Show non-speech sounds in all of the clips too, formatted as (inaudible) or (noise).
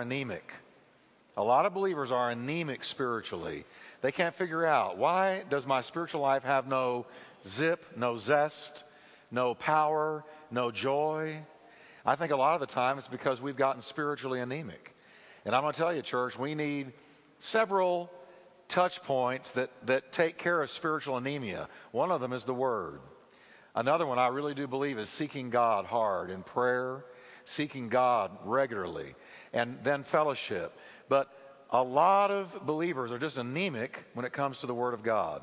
anemic. A lot of believers are anemic spiritually. They can't figure out why does my spiritual life have no zip, no zest, no power, no joy? I think a lot of the time it's because we've gotten spiritually anemic. And I'm going to tell you, church, we need several touch points that, that take care of spiritual anemia. One of them is the Word. Another one I really do believe is seeking God hard in prayer, seeking God regularly, and then fellowship. But a lot of believers are just anemic when it comes to the Word of God.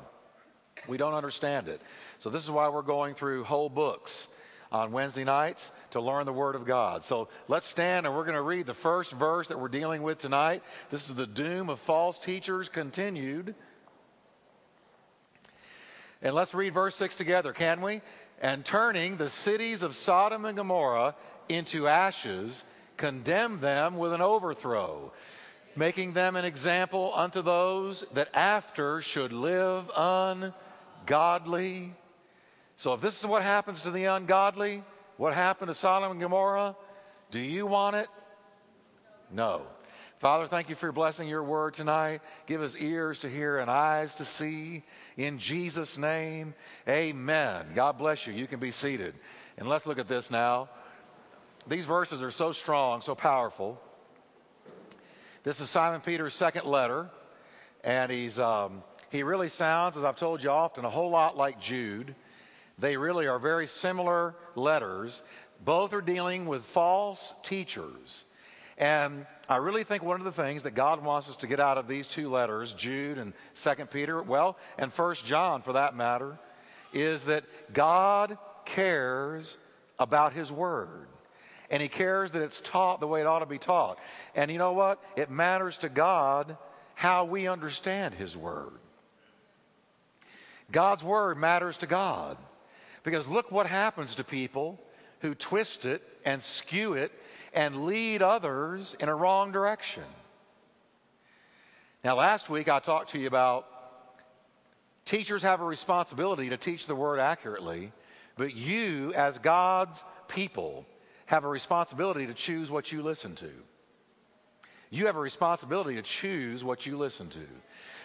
We don't understand it. So, this is why we're going through whole books on Wednesday nights to learn the Word of God. So let's stand and we're going to read the first verse that we're dealing with tonight. This is the doom of false teachers continued. And let's read verse 6 together, can we? And turning the cities of Sodom and Gomorrah into ashes, condemned them with an overthrow, making them an example unto those that after should live ungodly. So, if this is what happens to the ungodly, what happened to Sodom and Gomorrah, do you want it? No. Father, thank you for blessing your word tonight. Give us ears to hear and eyes to see. In Jesus' name, amen. God bless you. You can be seated. And let's look at this now. These verses are so strong, so powerful. This is Simon Peter's second letter, and he's um, he really sounds, as I've told you often, a whole lot like Jude. They really are very similar letters. Both are dealing with false teachers. And I really think one of the things that God wants us to get out of these two letters, Jude and Second Peter, well, and First John for that matter, is that God cares about his word. And he cares that it's taught the way it ought to be taught. And you know what? It matters to God how we understand his word. God's word matters to God. Because look what happens to people who twist it and skew it and lead others in a wrong direction. Now, last week I talked to you about teachers have a responsibility to teach the word accurately, but you, as God's people, have a responsibility to choose what you listen to. You have a responsibility to choose what you listen to.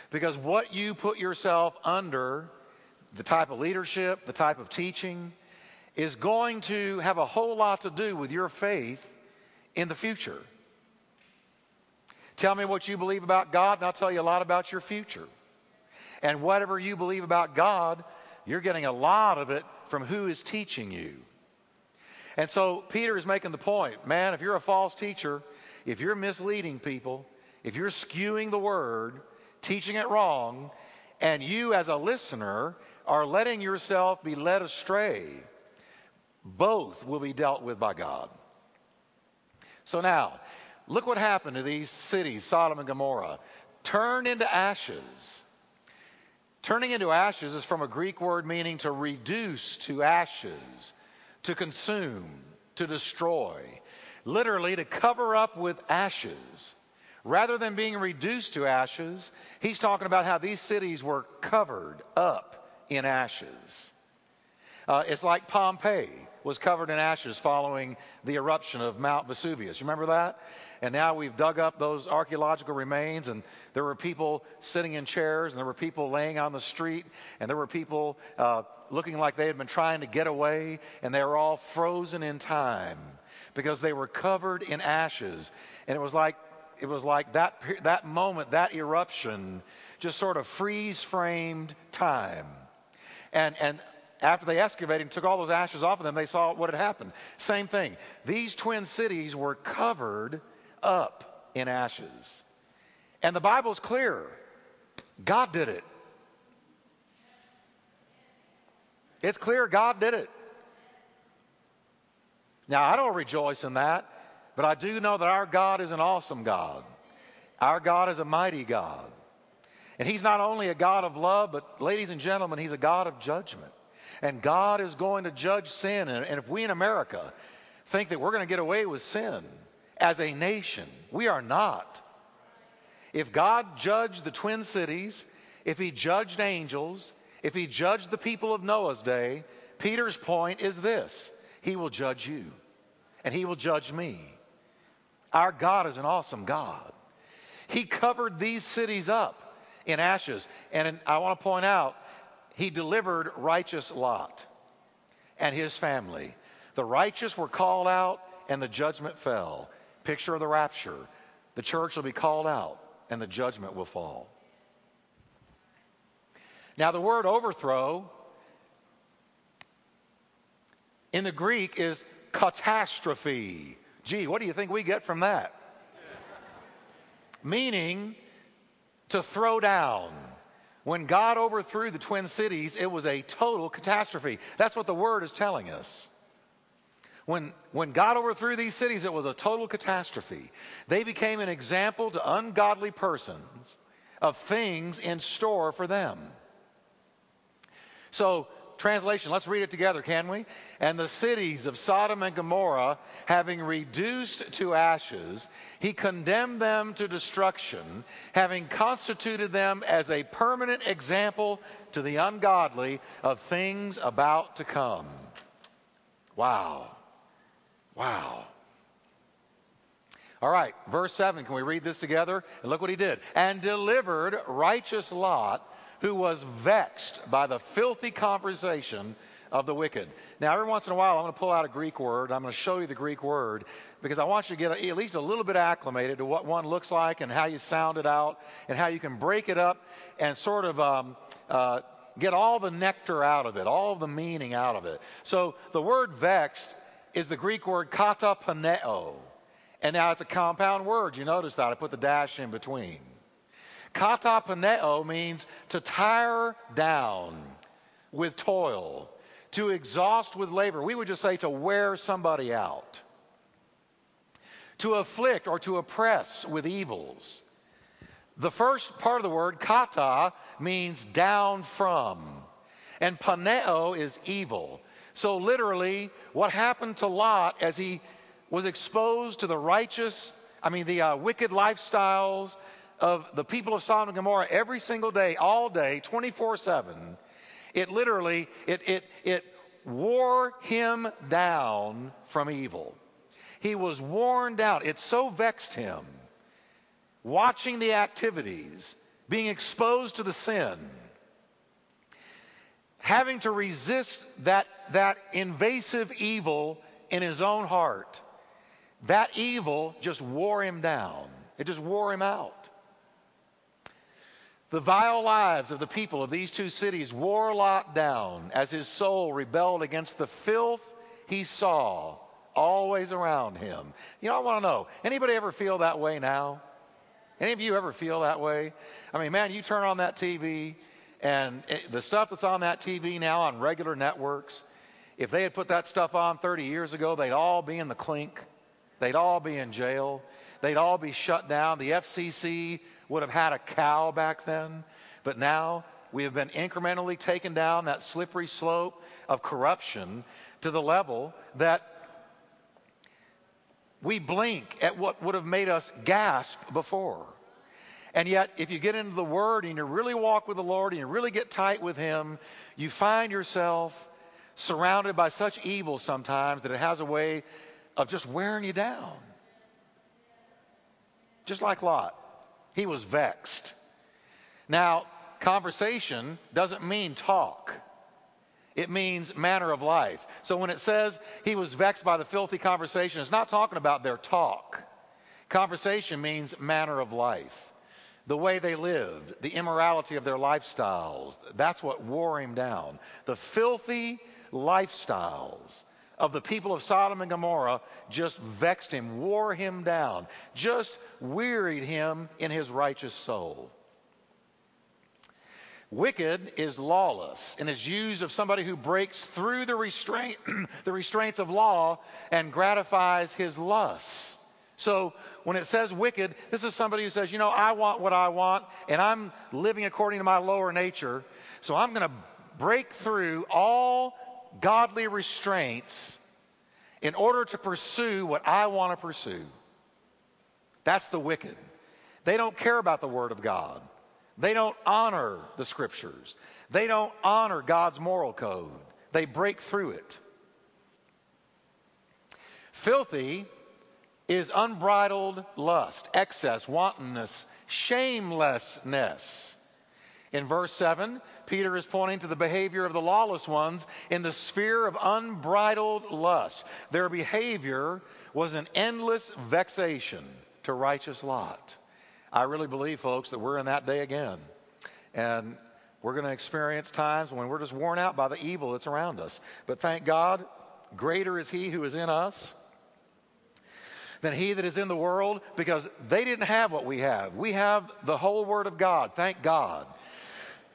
Because what you put yourself under the type of leadership, the type of teaching, is going to have a whole lot to do with your faith in the future. Tell me what you believe about God, and I'll tell you a lot about your future. And whatever you believe about God, you're getting a lot of it from who is teaching you. And so Peter is making the point man, if you're a false teacher, if you're misleading people, if you're skewing the word, teaching it wrong, and you as a listener are letting yourself be led astray, both will be dealt with by God. So now, look what happened to these cities, Sodom and Gomorrah. Turned into ashes. Turning into ashes is from a Greek word meaning to reduce to ashes, to consume, to destroy. Literally, to cover up with ashes. Rather than being reduced to ashes, he's talking about how these cities were covered up in ashes. Uh, it's like Pompeii was covered in ashes following the eruption of Mount Vesuvius. You remember that? And now we've dug up those archaeological remains, and there were people sitting in chairs, and there were people laying on the street, and there were people uh, looking like they had been trying to get away, and they were all frozen in time because they were covered in ashes. And it was like it was like that that moment, that eruption, just sort of freeze framed time. And, and after they excavated and took all those ashes off of them, they saw what had happened. Same thing. These twin cities were covered up in ashes. And the Bible's clear God did it. It's clear God did it. Now, I don't rejoice in that, but I do know that our God is an awesome God. Our God is a mighty God. And He's not only a God of love, but ladies and gentlemen, He's a God of judgment. And God is going to judge sin. And, if we in America think that we're going to get away with sin as a nation, we are not. If God judged the Twin Cities, if He judged angels, if He judged the people of Noah's day, Peter's point is this He will judge you, and He will judge me. Our God is an awesome God. He covered these cities up in ashes. And I want to point out, he delivered righteous Lot and his family. The righteous were called out and the judgment fell. Picture of the rapture. The church will be called out and the judgment will fall. Now, the word overthrow in the Greek is catastrophe. Gee, what do you think we get from that? Meaning to throw down. When God overthrew the twin cities, it was a total catastrophe. That's what the word is telling us. When, when God overthrew these cities, it was a total catastrophe. They became an example to ungodly persons of things in store for them. So Translation, let's read it together, can we? And the cities of Sodom and Gomorrah, having reduced to ashes, he condemned them to destruction, having constituted them as a permanent example to the ungodly of things about to come. Wow. Wow. All right, verse 7. Can we read this together? And look what he did. And delivered righteous Lot who was vexed by the filthy conversation of the wicked. Now, every once in a while, I'm going to pull out a Greek word. I'm going to show you the Greek word because I want you to get at least a little bit acclimated to what one looks like and how you sound it out and how you can break it up and sort of um, uh, get all the nectar out of it, all the meaning out of it. So, the word vexed is the Greek word katapaneo. And now it's a compound word. You notice that I put the dash in between. Katapaneo means to tire down with toil, to exhaust with labor. We would just say to wear somebody out, to afflict or to oppress with evils. The first part of the word, kata, means down from, and paneo is evil. So, literally, what happened to Lot as he was exposed to the righteous, I mean, the uh, wicked lifestyles, of the people of Sodom and Gomorrah every single day, all day, 24 7, it literally, it, it, it wore him down from evil. He was worn down. It so vexed him watching the activities, being exposed to the sin, having to resist that, that invasive evil in his own heart. That evil just wore him down. It just wore him out. The vile lives of the people of these two cities wore Lot down as his soul rebelled against the filth he saw always around him. You know, I want to know anybody ever feel that way now? Any of you ever feel that way? I mean, man, you turn on that TV, and it, the stuff that's on that TV now on regular networks, if they had put that stuff on 30 years ago, they'd all be in the clink. They'd all be in jail. They'd all be shut down. The FCC would have had a cow back then, but now we have been incrementally taken down that slippery slope of corruption to the level that we blink at what would have made us gasp before. And yet, if you get into the Word and you really walk with the Lord and you really get tight with Him, you find yourself surrounded by such evil sometimes that it has a way of just wearing you down. Just like Lot. He was vexed. Now, conversation doesn't mean talk. It means manner of life. So when it says he was vexed by the filthy conversation, it's not talking about their talk. Conversation means manner of life. The way they lived, the immorality of their lifestyles, that's what wore him down. The filthy lifestyles of the people of Sodom and Gomorrah just vexed him, wore him down, just wearied him in his righteous soul. Wicked is lawless and is used of somebody who breaks through the, restraint, (clears throat) the restraints of law and gratifies his lusts. So when it says wicked, this is somebody who says, you know, I want what I want and I'm living according to my lower nature. So I'm going to break through all godly restraints in order to pursue what I want to pursue. That's the wicked. They don't care about the Word of God. They don't honor the Scriptures. They don't honor God's moral code. They break through it. Filthy is unbridled lust, excess, wantonness, shamelessness. In verse 7, Peter is pointing to the behavior of the lawless ones in the sphere of unbridled lust. Their behavior was an endless vexation to righteous Lot. I really believe, folks, that we're in that day again. And we're going to experience times when we're just worn out by the evil that's around us. But thank God, greater is He who is in us than he that is in the world because they didn't have what we have. We have the whole Word of God. Thank God.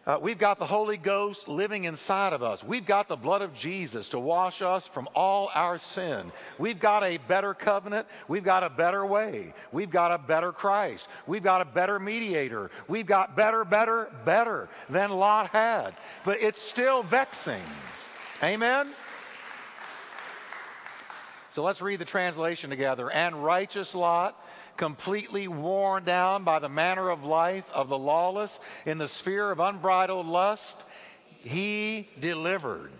Uh, we've got the Holy Ghost living inside of us. We've got the blood of Jesus to wash us from all our sin. We've got a better covenant. We've got a better way. We've got a better Christ. We've got a better mediator. We've got better, better, better than Lot had. But it's still vexing. Amen? So let's read the translation together. And righteous Lot completely worn down by the manner of life of the lawless in the sphere of unbridled lust, he delivered.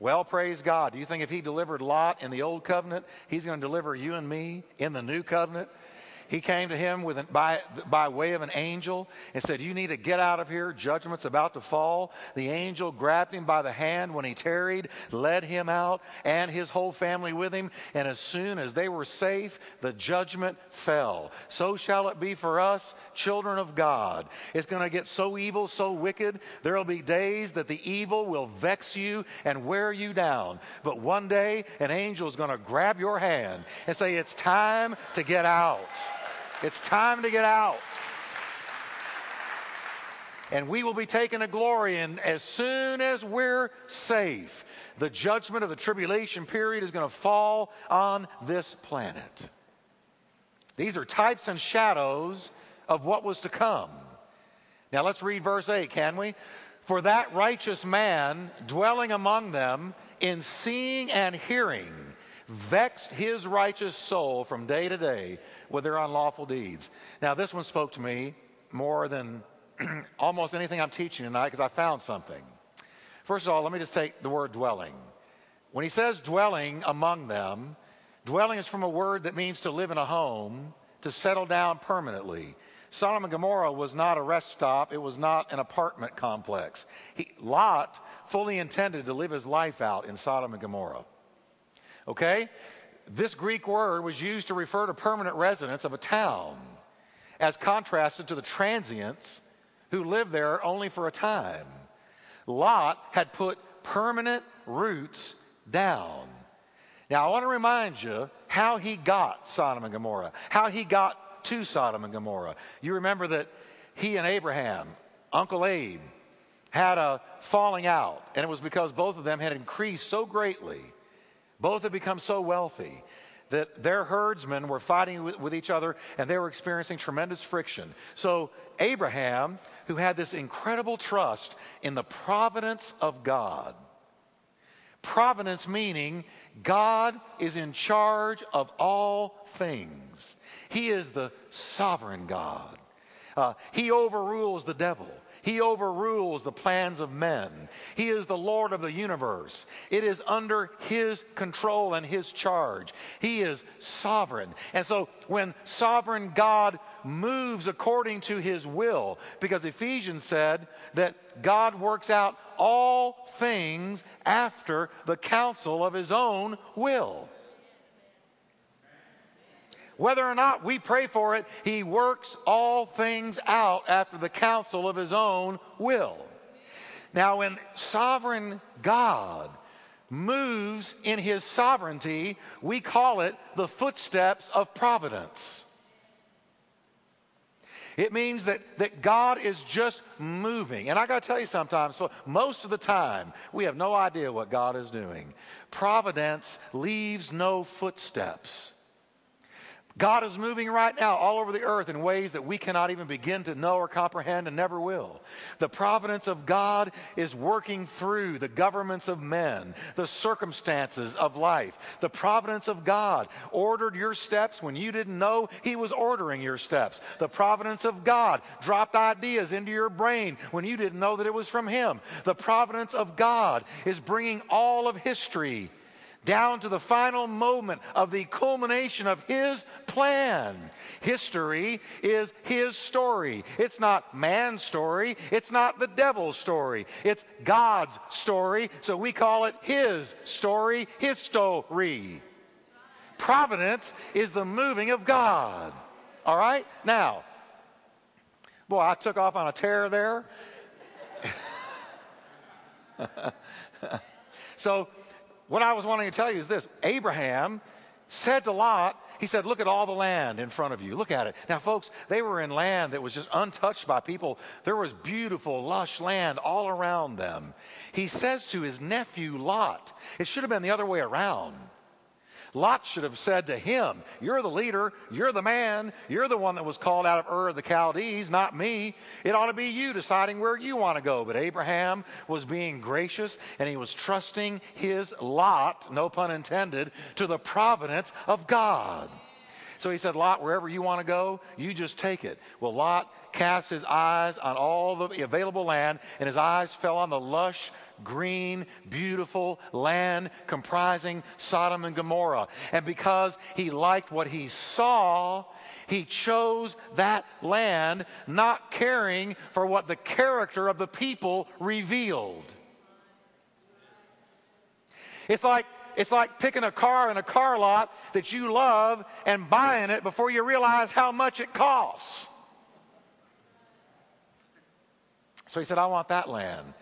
Well, praise God. Do you think if he delivered Lot in the old covenant, he's going to deliver you and me in the new covenant? He came to him with an, by, by way of an angel and said, You need to get out of here. Judgment's about to fall. The angel grabbed him by the hand when he tarried, led him out, and his whole family with him. And as soon as they were safe, the judgment fell. So shall it be for us, children of God. It's going to get so evil, so wicked. There will be days that the evil will vex you and wear you down. But one day, an angel is going to grab your hand and say, It's time to get out. It's time to get out. And we will be taken to glory. And as soon as we're safe, the judgment of the tribulation period is going to fall on this planet. These are types and shadows of what was to come. Now let's read verse 8, can we? For that righteous man dwelling among them in seeing and hearing vexed his righteous soul from day to day with their unlawful deeds. Now, this one spoke to me more than (clears throat) almost anything I'm teaching tonight because I found something. First of all, let me just take the word dwelling. When he says dwelling among them, dwelling is from a word that means to live in a home, to settle down permanently. Sodom and Gomorrah was not a rest stop, it was not an apartment complex. He, Lot fully intended to live his life out in Sodom and Gomorrah. Okay? This Greek word was used to refer to permanent residents of a town, as contrasted to the transients who lived there only for a time. Lot had put permanent roots down. Now, I want to remind you how he got Sodom and Gomorrah, how he got to Sodom and Gomorrah. You remember that he and Abraham, Uncle Abe, had a falling out, and it was because both of them had increased so greatly both had become so wealthy that their herdsmen were fighting with, with, each other and they were experiencing tremendous friction. So, Abraham, who had this incredible trust in the providence of God, providence meaning God is in charge of all things, He is the sovereign God. Uh, he overrules the devil. He overrules the plans of men. He is the Lord of the universe. It is under His control and His charge. He is sovereign. And so when sovereign God moves according to His will, because Ephesians said that God works out all things after the counsel of His own will. Whether or not we pray for it, He works all things out after the counsel of His own will. Now, when sovereign God moves in His sovereignty, we call it the footsteps of providence. It means that, that God is just moving. And I got to tell you sometimes, so most of the time, we have no idea what God is doing. Providence leaves no footsteps. God is moving right now all over the earth in ways that we cannot even begin to know or comprehend and never will. The providence of God is working through the governments of men, the circumstances of life. The providence of God ordered your steps when you didn't know He was ordering your steps. The providence of God dropped ideas into your brain when you didn't know that it was from Him. The providence of God is bringing all of history down to the final moment of the culmination of his plan. History is his story. It's not man's story. It's not the devil's story. It's God's story. So we call it his story, his story. Providence is the moving of God. All right? Now, boy, I took off on a tear there. (laughs) so, what I was wanting to tell you is this Abraham said to Lot, he said, Look at all the land in front of you. Look at it. Now, folks, they were in land that was just untouched by people. There was beautiful, lush land all around them. He says to his nephew Lot, it should have been the other way around. Lot should have said to him, You're the leader, you're the man, you're the one that was called out of Ur of the Chaldees, not me. It ought to be you deciding where you want to go. But Abraham was being gracious and he was trusting his lot, no pun intended, to the providence of God. So he said, Lot, wherever you want to go, you just take it. Well, Lot cast his eyes on all the available land, and his eyes fell on the lush green, beautiful land comprising Sodom and Gomorrah. And because he liked what he saw, he chose that land, not caring for what the character of the people revealed. It's like it's like picking a car in a car lot that you love and buying it before you realize how much it costs. So he said, I want that land.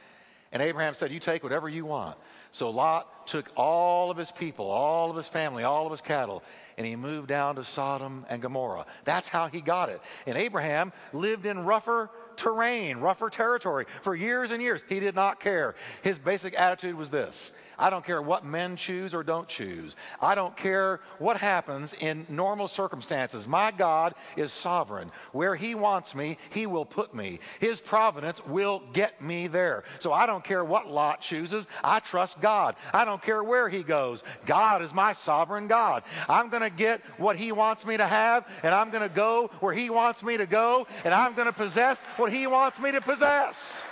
And Abraham said, You take whatever you want. So Lot took all of his people, all of his family, all of his cattle, and he moved down to Sodom and Gomorrah. That's how he got it. And Abraham lived in rougher terrain, rougher territory for years and years. He did not care. His basic attitude was this I don't care what men choose or don't choose. I don't care what happens in normal circumstances. My God is sovereign. Where He wants me, He will put me. His providence will get me there. So I don't care what Lot chooses. I trust God. I don't care where He goes. God is my sovereign God. I'm going to get what He wants me to have, and I'm going to go where He wants me to go, and I'm going to possess what He wants me to possess.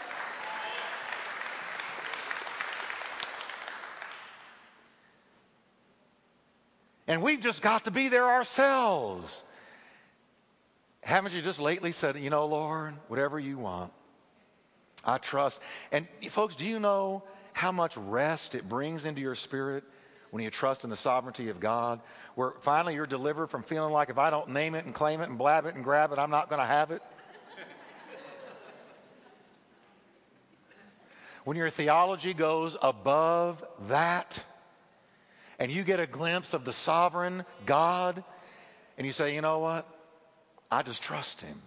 And we've just got to be there ourselves. Haven't you just lately said, you know, Lord, whatever you want, I trust. And folks, do you know how much rest it brings into your spirit when you trust in the sovereignty of God? Where finally you're delivered from feeling like if I don't name it and claim it and blab it and grab it, I'm not going to have it. when your theology goes above that, and you get a glimpse of the sovereign God, and you say, you know what? I just trust Him.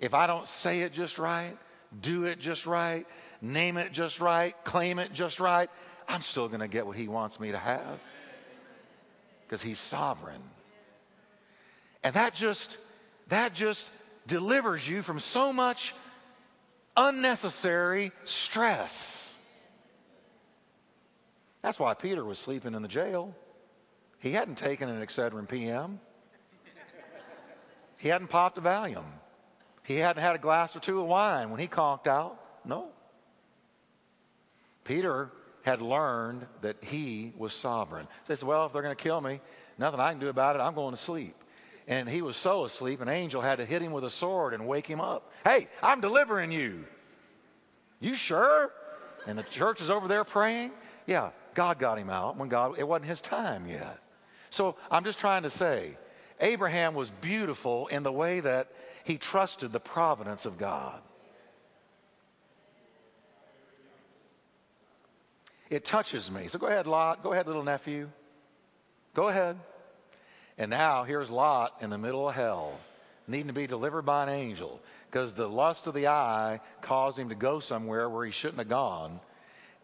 If I don't say it just right, do it just right, name it just right, claim it just right, I'm still going to get what He wants me to have because He's sovereign. And that just, that just delivers you from so much unnecessary stress. That's why Peter was sleeping in the jail. He hadn't taken an Excedrin PM. He hadn't popped a Valium. He hadn't had a glass or two of wine when he conked out. No. Peter had learned that he was sovereign. So he said, Well, if they're going to kill me, nothing I can do about it. I'm going to sleep. And he was so asleep, an angel had to hit him with a sword and wake him up. Hey, I'm delivering you. You sure? And the church is over there praying. Yeah, God got him out when God, it wasn't his time yet. So I'm just trying to say, Abraham was beautiful in the way that he trusted the providence of God. It touches me. So go ahead, Lot. Go ahead, little nephew. Go ahead. And now here's Lot in the middle of hell, needing to be delivered by an angel because the lust of the eye caused him to go somewhere where he shouldn't have gone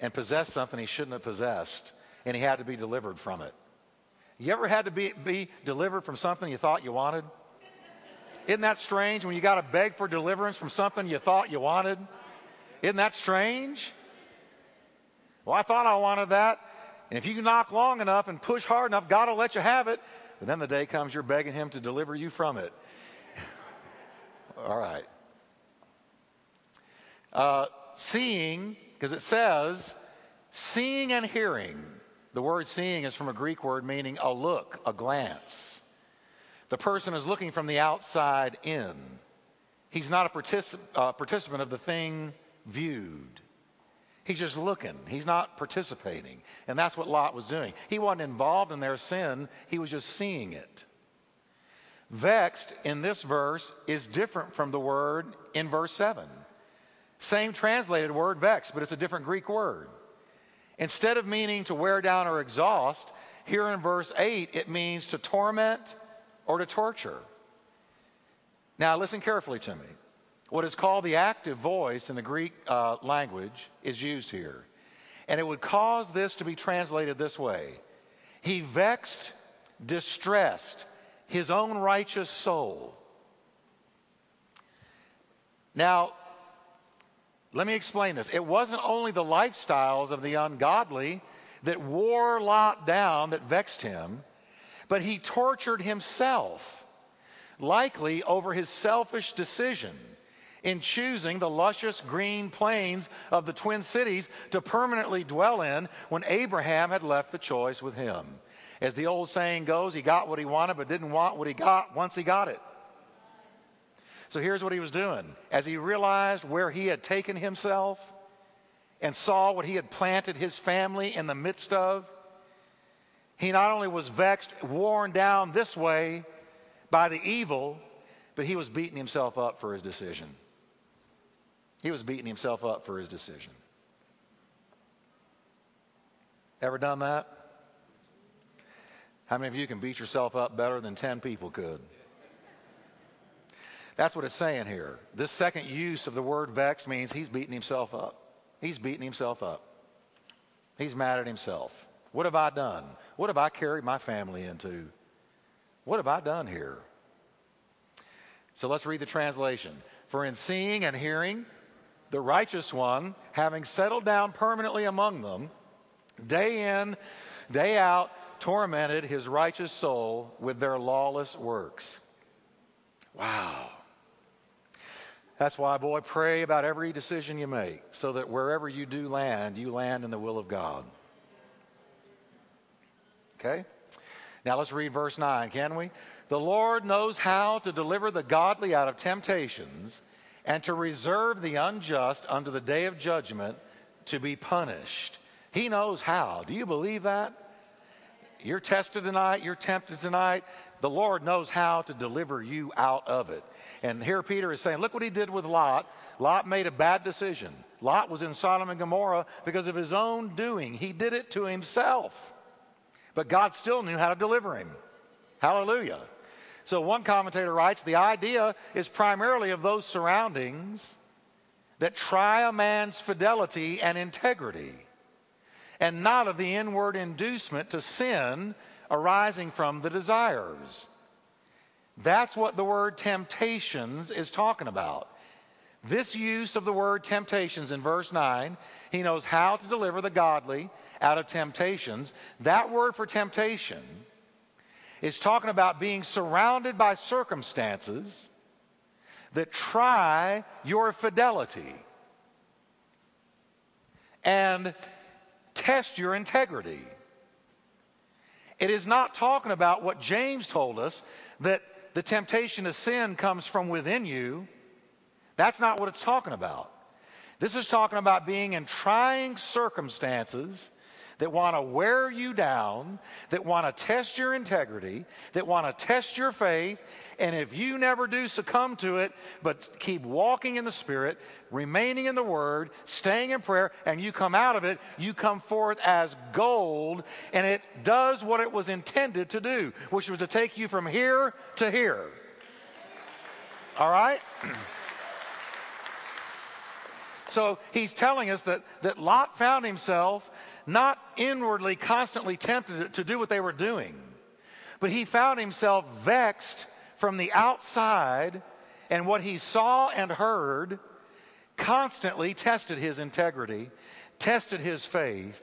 and possessed something he shouldn't have possessed, and he had to be delivered from it. You ever had to be, be delivered from something you thought you wanted? Isn't that strange when you got to beg for deliverance from something you thought you wanted? Isn't that strange? Well, I thought I wanted that. And if you knock long enough and push hard enough, God will let you have it. But then the day comes you're begging Him to deliver you from it. (laughs) All right. Uh, seeing because it says, seeing and hearing. The word seeing is from a Greek word meaning a look, a glance. The person is looking from the outside in. He's not a particip- uh, participant of the thing viewed. He's just looking. He's not participating. And that's what Lot was doing. He wasn't involved in their sin, he was just seeing it. Vexed in this verse is different from the word in verse 7. Same translated word, vex, but it's a different Greek word. Instead of meaning to wear down or exhaust, here in verse 8, it means to torment or to torture. Now, listen carefully to me. What is called the active voice in the Greek uh, language is used here. And it would cause this to be translated this way He vexed, distressed his own righteous soul. Now, let me explain this. It wasn't only the lifestyles of the ungodly that wore Lot down, that vexed him, but he tortured himself, likely over his selfish decision in choosing the luscious green plains of the Twin Cities to permanently dwell in when Abraham had left the choice with him. As the old saying goes, he got what he wanted but didn't want what he got once he got it. So here's what he was doing. As he realized where he had taken himself and saw what he had planted his family in the midst of, he not only was vexed, worn down this way by the evil, but he was beating himself up for his decision. He was beating himself up for his decision. Ever done that? How many of you can beat yourself up better than 10 people could? That's what it's saying here. This second use of the word vex means he's beating himself up. He's beating himself up. He's mad at himself. What have I done? What have I carried my family into? What have I done here? So let's read the translation. For in seeing and hearing, the righteous one, having settled down permanently among them, day in, day out, tormented his righteous soul with their lawless works. Wow. That's why, boy, pray about every decision you make so that wherever you do land, you land in the will of God. Okay? Now let's read verse 9, can we? The Lord knows how to deliver the godly out of temptations and to reserve the unjust unto the day of judgment to be punished. He knows how. Do you believe that? You're tested tonight, you're tempted tonight. The Lord knows how to deliver you out of it. And here Peter is saying, look what he did with Lot. Lot made a bad decision. Lot was in Sodom and Gomorrah because of his own doing. He did it to himself. But God still knew how to deliver him. Hallelujah. So one commentator writes the idea is primarily of those surroundings that try a man's fidelity and integrity and not of the inward inducement to sin arising from the desires. That's what the word temptations is talking about. This use of the word temptations in verse 9, he knows how to deliver the godly out of temptations. That word for temptation is talking about being surrounded by circumstances that try your fidelity. And test your integrity. It is not talking about what James told us that the temptation to sin comes from within you. That's not what it's talking about. This is talking about being in trying circumstances that want to wear you down, that want to test your integrity, that want to test your faith. And if you never do succumb to it, but keep walking in the Spirit, remaining in the Word, staying in prayer, and you come out of it, you come forth as gold, and it does what it was intended to do, which was to take you from here to here. All right? (clears throat) So he's telling us that, that Lot found himself not inwardly constantly tempted to do what they were doing, but he found himself vexed from the outside, and what he saw and heard constantly tested his integrity, tested his faith.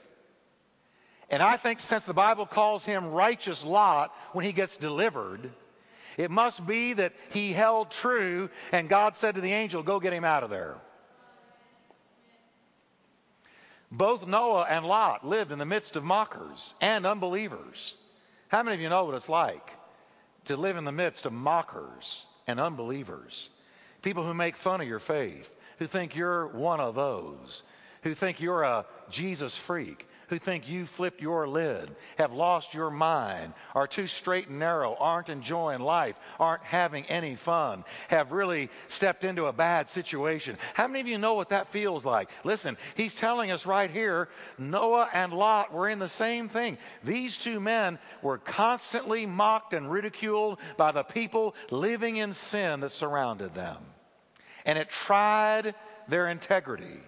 And I think since the Bible calls him righteous Lot when he gets delivered, it must be that he held true, and God said to the angel, Go get him out of there. Both Noah and Lot lived in the midst of mockers and unbelievers. How many of you know what it's like to live in the midst of mockers and unbelievers? People who make fun of your faith, who think you're one of those, who think you're a Jesus freak, who think you flipped your lid, have lost your mind, are too straight and narrow, aren't enjoying life, aren't having any fun, have really stepped into a bad situation. How many of you know what that feels like? Listen, he's telling us right here Noah and Lot were in the same thing. These two men were constantly mocked and ridiculed by the people living in sin that surrounded them. And it tried their integrity.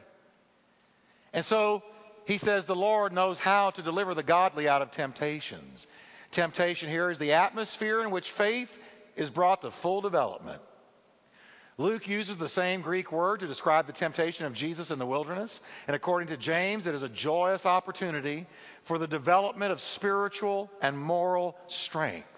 And so he says the Lord knows how to deliver the godly out of temptations. Temptation here is the atmosphere in which faith is brought to full development. Luke uses the same Greek word to describe the temptation of Jesus in the wilderness. And according to James, it is a joyous opportunity for the development of spiritual and moral strength.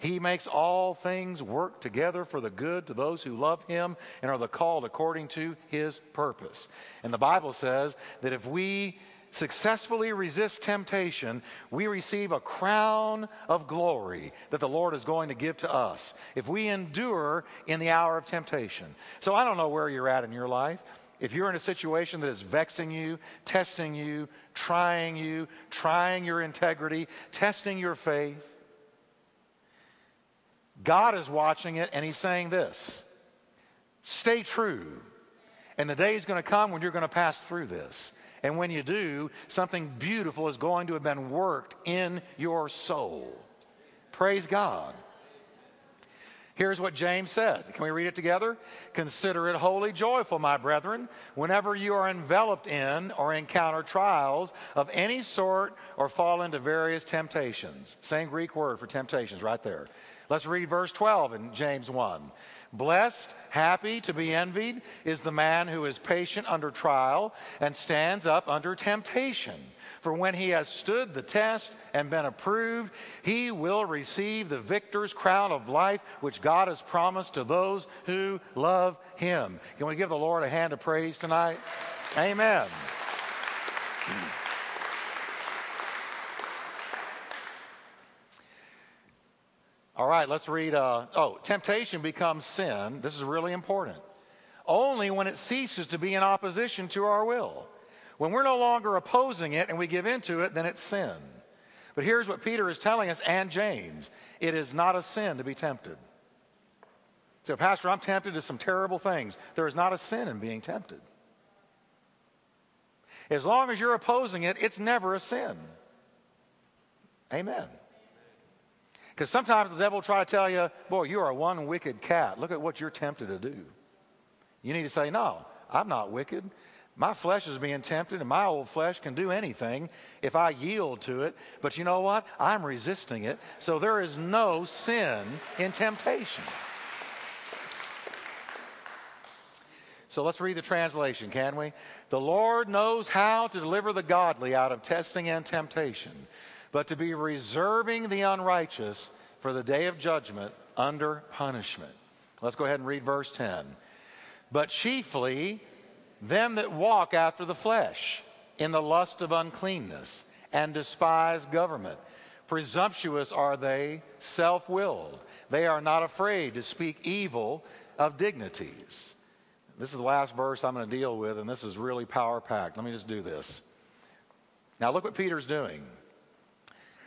He makes all things work together for the good to those who love him and are the called according to his purpose. And the Bible says that if we successfully resist temptation, we receive a crown of glory that the Lord is going to give to us if we endure in the hour of temptation. So I don't know where you're at in your life. If you're in a situation that is vexing you, testing you, trying you, trying your integrity, testing your faith, God is watching it and he's saying this stay true. And the day is going to come when you're going to pass through this. And when you do, something beautiful is going to have been worked in your soul. Praise God. Here's what James said. Can we read it together? Consider it wholly joyful, my brethren, whenever you are enveloped in or encounter trials of any sort or fall into various temptations. Same Greek word for temptations right there. Let's read verse 12 in James 1. Blessed, happy, to be envied is the man who is patient under trial and stands up under temptation. For when he has stood the test and been approved, he will receive the victor's crown of life, which God has promised to those who love him. Can we give the Lord a hand of praise tonight? Amen. All right, let's read. Uh, oh, temptation becomes sin. This is really important. Only when it ceases to be in opposition to our will. When we're no longer opposing it and we give into it, then it's sin. But here's what Peter is telling us and James it is not a sin to be tempted. So, Pastor, I'm tempted to some terrible things. There is not a sin in being tempted. As long as you're opposing it, it's never a sin. Amen. Because sometimes the devil will try to tell you, boy, you are one wicked cat. Look at what you're tempted to do. You need to say, no, I'm not wicked. My flesh is being tempted, and my old flesh can do anything if I yield to it. But you know what? I'm resisting it. So there is no sin in temptation. So let's read the translation, can we? The Lord knows how to deliver the godly out of testing and temptation but to be reserving the unrighteous for the day of judgment under punishment. Let's go ahead and read verse 10. But chiefly them that walk after the flesh in the lust of uncleanness and despise government. Presumptuous are they, self willed. They are not afraid to speak evil of dignities. This is the last verse I'm going to deal with, and this is really power packed. Let me just do this. Now, look what Peter's doing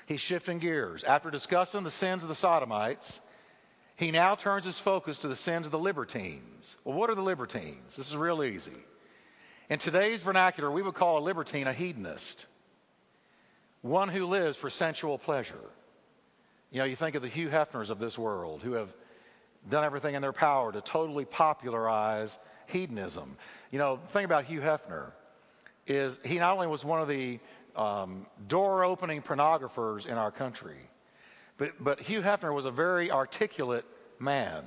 he's shifting gears. After discussing the sins of the Sodomites, he now turns his focus to the sins of the libertines. Well, what are the libertines? This is real easy. In today's vernacular, we would call a libertine a hedonist, one who lives for sensual pleasure. You know, you think of the Hugh Hefners of this world who have done everything in their power to totally popularize hedonism. You know, the thing about Hugh Hefner is he not only was one of the um, door opening pornographers in our country. But, but Hugh Hefner was a very articulate man.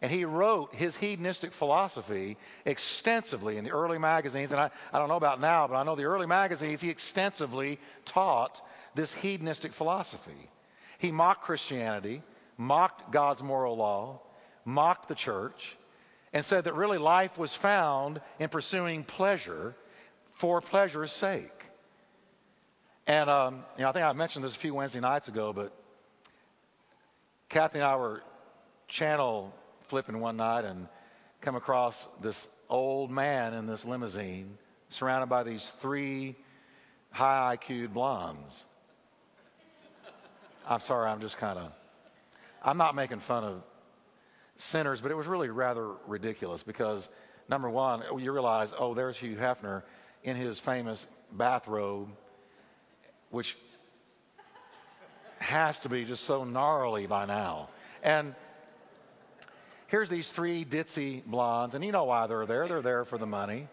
And he wrote his hedonistic philosophy extensively in the early magazines. And I, I don't know about now, but I know the early magazines, he extensively taught this hedonistic philosophy. He mocked Christianity, mocked God's moral law, mocked the church, and said that really life was found in pursuing pleasure for pleasure's sake. And um, you know, I think I mentioned this a few Wednesday nights ago, but Kathy and I were channel flipping one night and come across this old man in this limousine surrounded by these three high IQ blondes. I'm sorry, I'm just kind of, I'm not making fun of sinners, but it was really rather ridiculous because, number one, you realize, oh, there's Hugh Hefner in his famous bathrobe, which has to be just so gnarly by now. And here's these three ditzy blondes, and you know why they're there. They're there for the money.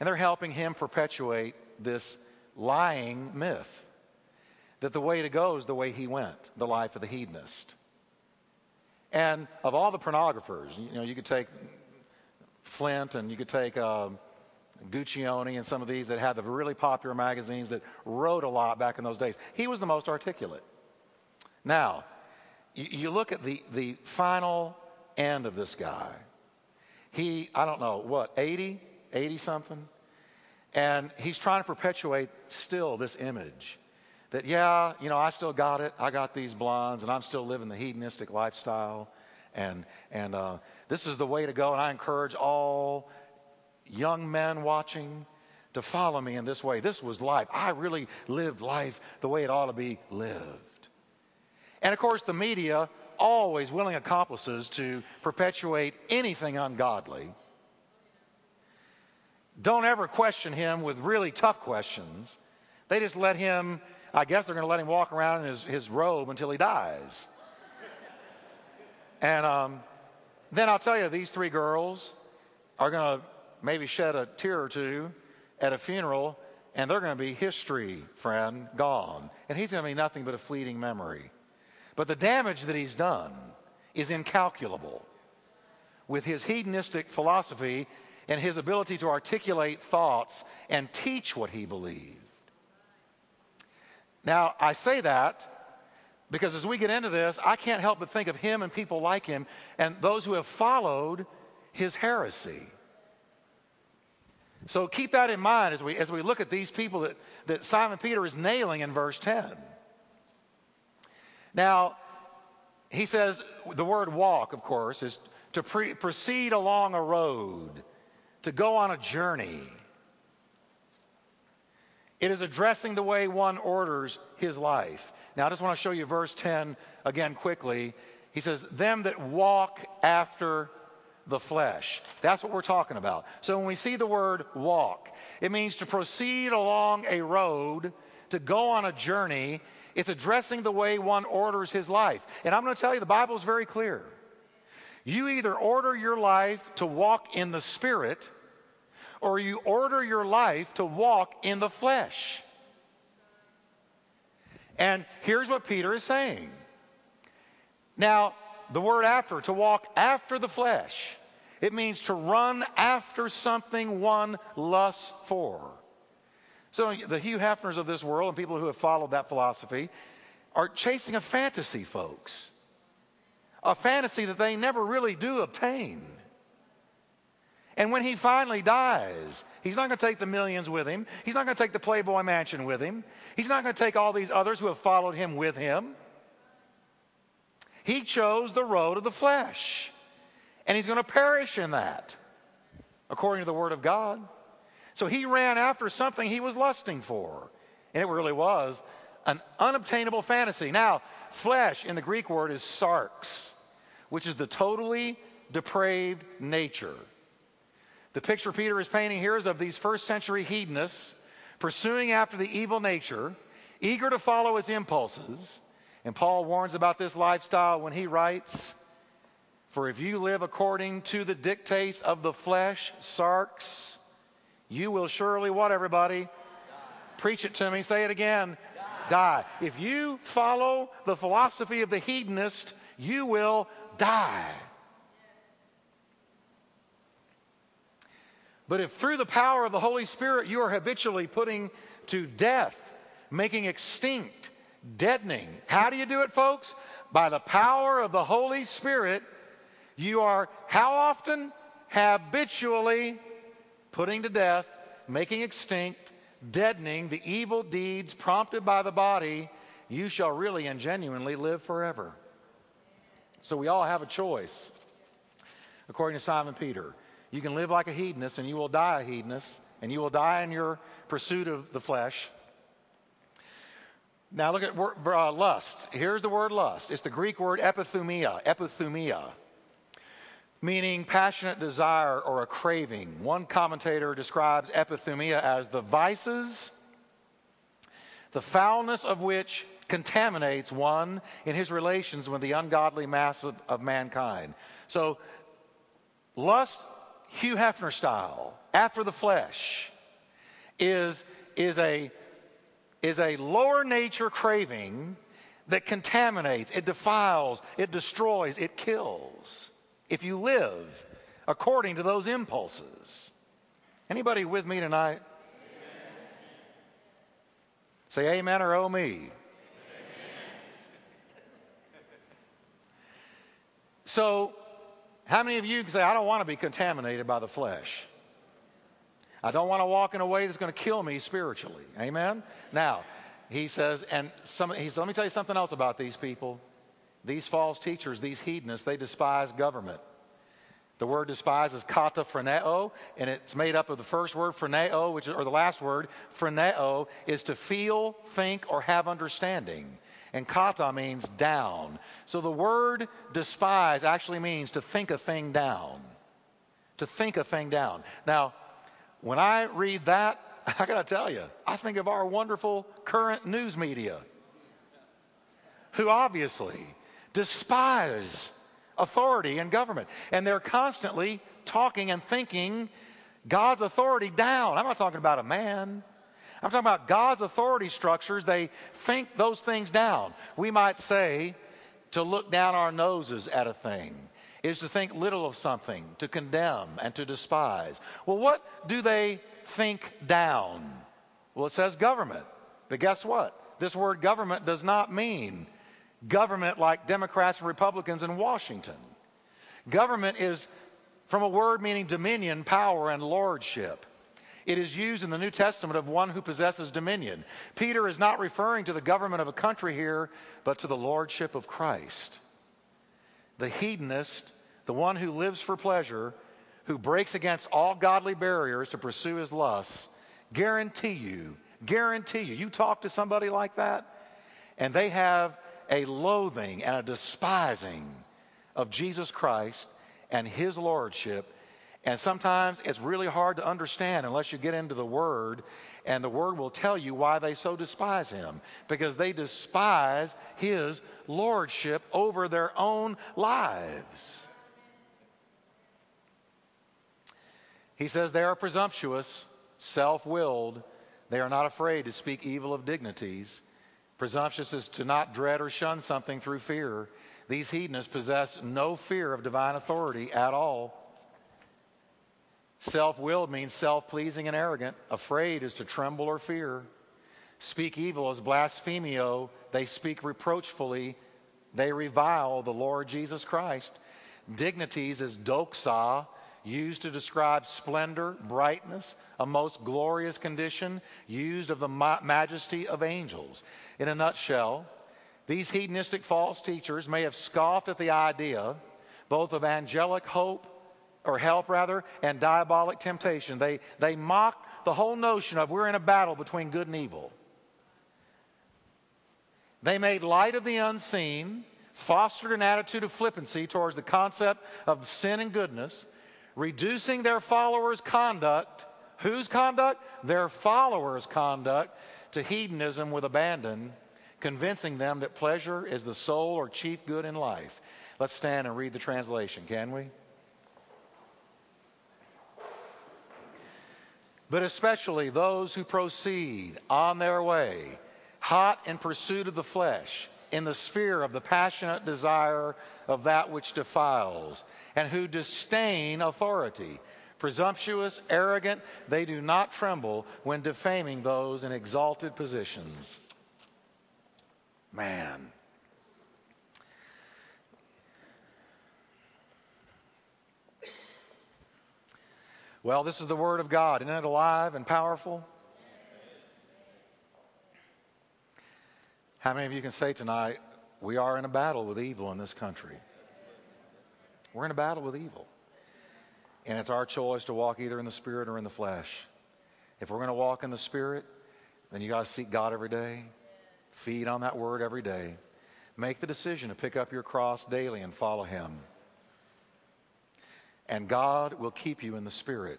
And they're helping him perpetuate this lying myth that the way to go is the way he went, the life of the hedonist. And of all the pornographers, you know, you could take Flynt and you could take um, Guccione and some of these that had the really popular magazines that wrote a lot back in those days. He was the most articulate. Now, you, look at the, the final end of this guy. He, I don't know, what, 80, 80 something? And he's trying to perpetuate still this image that, yeah, you know, I still got it. I got these blondes and I'm still living the hedonistic lifestyle. And, and uh, this is the way to go. And I encourage all young men watching to follow me in this way. This was life. I really lived life the way it ought to be lived. And of course, the media, always willing accomplices to perpetuate anything ungodly. Don't ever question him with really tough questions. They just let him I guess they're going to let him walk around in his, his robe until he dies. and um, then I'll tell you, these three girls are going to maybe shed a tear or two at a funeral, and they're going to be history, friend, gone. And he's going to be nothing but a fleeting memory. But the damage that he's done is incalculable with his hedonistic philosophy and his ability to articulate thoughts and teach what he believed. Now, I say that because as we get into this, I can't help but think of him and people like him and those who have followed his heresy. So keep that in mind as we, as we look at these people that, that Simon Peter is nailing in verse 10. Now, he says the word walk, of course, is to pre- proceed along a road, to go on a journey. It is addressing the way one orders his life. Now, I just want to show you verse 10 again quickly. He says, Them that walk after the flesh. That's what we're talking about. So when we see the word walk, it means to proceed along a road, to go on a journey. It's addressing the way one orders his life. And I'm going to tell you, the Bible is very clear. You either order your life to walk in the Spirit or you order your life to walk in the flesh. And here's what Peter is saying. Now, the word after, to walk after the flesh, it means to run after something one lusts for. So the Hugh Hefners of this world and people who have followed that philosophy are chasing a fantasy, folks. A fantasy that they never really do obtain. And when he finally dies, he's not going to take the millions with him. He's not going to take the Playboy mansion with him. He's not going to take all these others who have followed him with him. He chose the road of the flesh, and he's going to perish in that, according to the Word of God. So he ran after something he was lusting for, and it really was an unobtainable fantasy. Now, flesh in the Greek word is sarx, which is the totally depraved nature. The picture Peter is painting here is of these first century hedonists pursuing after the evil nature, eager to follow its impulses. And Paul warns about this lifestyle when he writes, For if you live according to the dictates of the flesh, sarx, you will surely what, everybody? Die. Preach it to me. Say it again. Die. die. If you follow the philosophy of the hedonist, you will die. But if through the power of the Holy Spirit you are habitually putting to death, making extinct, deadening, how do you do it, folks? By the power of the Holy Spirit, you are how often? Habitually putting to death making extinct, deadening the evil deeds prompted by the body, you shall really and genuinely live forever. So we all have a choice. According to Simon Peter, you can live like a hedonist and you will die a hedonist, and you will die in your pursuit of the flesh. Now look at uh, lust. Here's the word lust. It's the Greek word epithumia, epithumia, meaning passionate desire or a craving. One commentator describes epithumia as the vices, the foulness of which contaminates one in his relations with the ungodly mass of, of mankind. So, lust, Hugh Hefner style, after the flesh, is, is, a, is a lower nature craving that contaminates, it defiles, it destroys, it kills. If you live according to those impulses. Anybody with me tonight? Amen. Say amen or oh me. So, how many of you can say, I don't want to be contaminated by the flesh? I don't want to walk in a way that's going to kill me spiritually. Amen? Now, he says, and some, he says, let me tell you something else about these people. These false teachers, these hedonists, they despise government. The word despise is kata phroneo, and it's made up of the first word phroneo, which is, or the last word phroneo, is to feel, think, or have understanding and kata means down. So the word despise actually means to think a thing down. To think a thing down. Now, when I read that, (laughs) I got to tell you, I think of our wonderful current news media, who obviously despise authority and government. And they're constantly talking and thinking God's authority down. I'm not talking about a man. I'm talking about God's authority structures. They think those things down. We might say to look down our noses at a thing is to think little of something, to condemn and to despise. Well, what do they think down? Well, it says government. But guess what? This word government does not mean government like Democrats and Republicans in Washington. Government is from a word meaning dominion, power, and lordship. It is used in the New Testament of one who possesses dominion. Peter is not referring to the government of a country here, but to the lordship of Christ. The hedonist, the one who lives for pleasure, who breaks against all godly barriers to pursue his lusts, guarantee you, guarantee you, you talk to somebody like that, and they have a loathing and a despising of Jesus Christ and his lordship and sometimes it's really hard to understand unless you get into the Word, and the Word will tell you why they so despise Him. Because they despise His lordship over their own lives. He says they are presumptuous, self willed. They are not afraid to speak evil of dignities. Presumptuous is to not dread or shun something through fear. These hedonists possess no fear of divine authority at all. Self willed means self pleasing and arrogant. Afraid is to tremble or fear. Speak evil is blasphemio. They speak reproachfully. They revile the Lord Jesus Christ. Dignities is doxa, used to describe splendor, brightness, a most glorious condition, used of the majesty of angels. In a nutshell, these hedonistic false teachers may have scoffed at the idea both of angelic hope or help rather, and diabolic temptation. They, they mock the whole notion of we're in a battle between good and evil. They made light of the unseen, fostered an attitude of flippancy towards the concept of sin and goodness, reducing their followers' conduct, whose conduct? Their followers' conduct, to hedonism with abandon, convincing them that pleasure is the sole or chief good in life. Let's stand and read the translation, can we? But especially those who proceed on their way, hot in pursuit of the flesh, in the sphere of the passionate desire of that which defiles, and who disdain authority. Presumptuous, arrogant, they do not tremble when defaming those in exalted positions. Man. Well, this is the Word of God. Isn't it alive and powerful? How many of you can say tonight, we are in a battle with evil in this country? We're in a battle with evil. And it's our choice to walk either in the Spirit or in the flesh. If we're going to walk in the Spirit, then you got to seek God every day, feed on that Word every day. Make the decision to pick up your cross daily and follow Him. And God will keep you in the Spirit,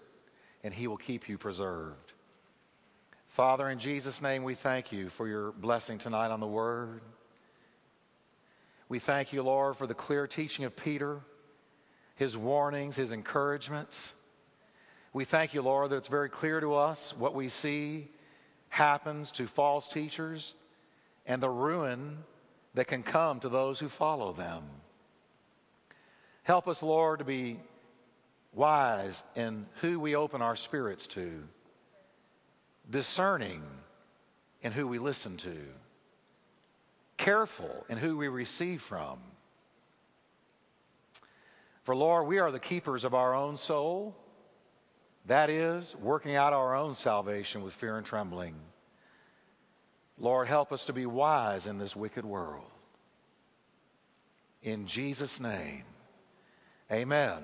and He will keep you preserved. Father, in Jesus' name, we thank you for your blessing tonight on the Word. We thank you, Lord, for the clear teaching of Peter, his warnings, his encouragements. We thank you, Lord, that it's very clear to us what we see happens to false teachers and the ruin that can come to those who follow them. Help us, Lord, to be wise in who we open our spirits to, discerning in who we listen to, careful in who we receive from. For Lord, we are the keepers of our own soul. That is, working out our own salvation with fear and trembling. Lord, help us to be wise in this wicked world. In Jesus' name, amen.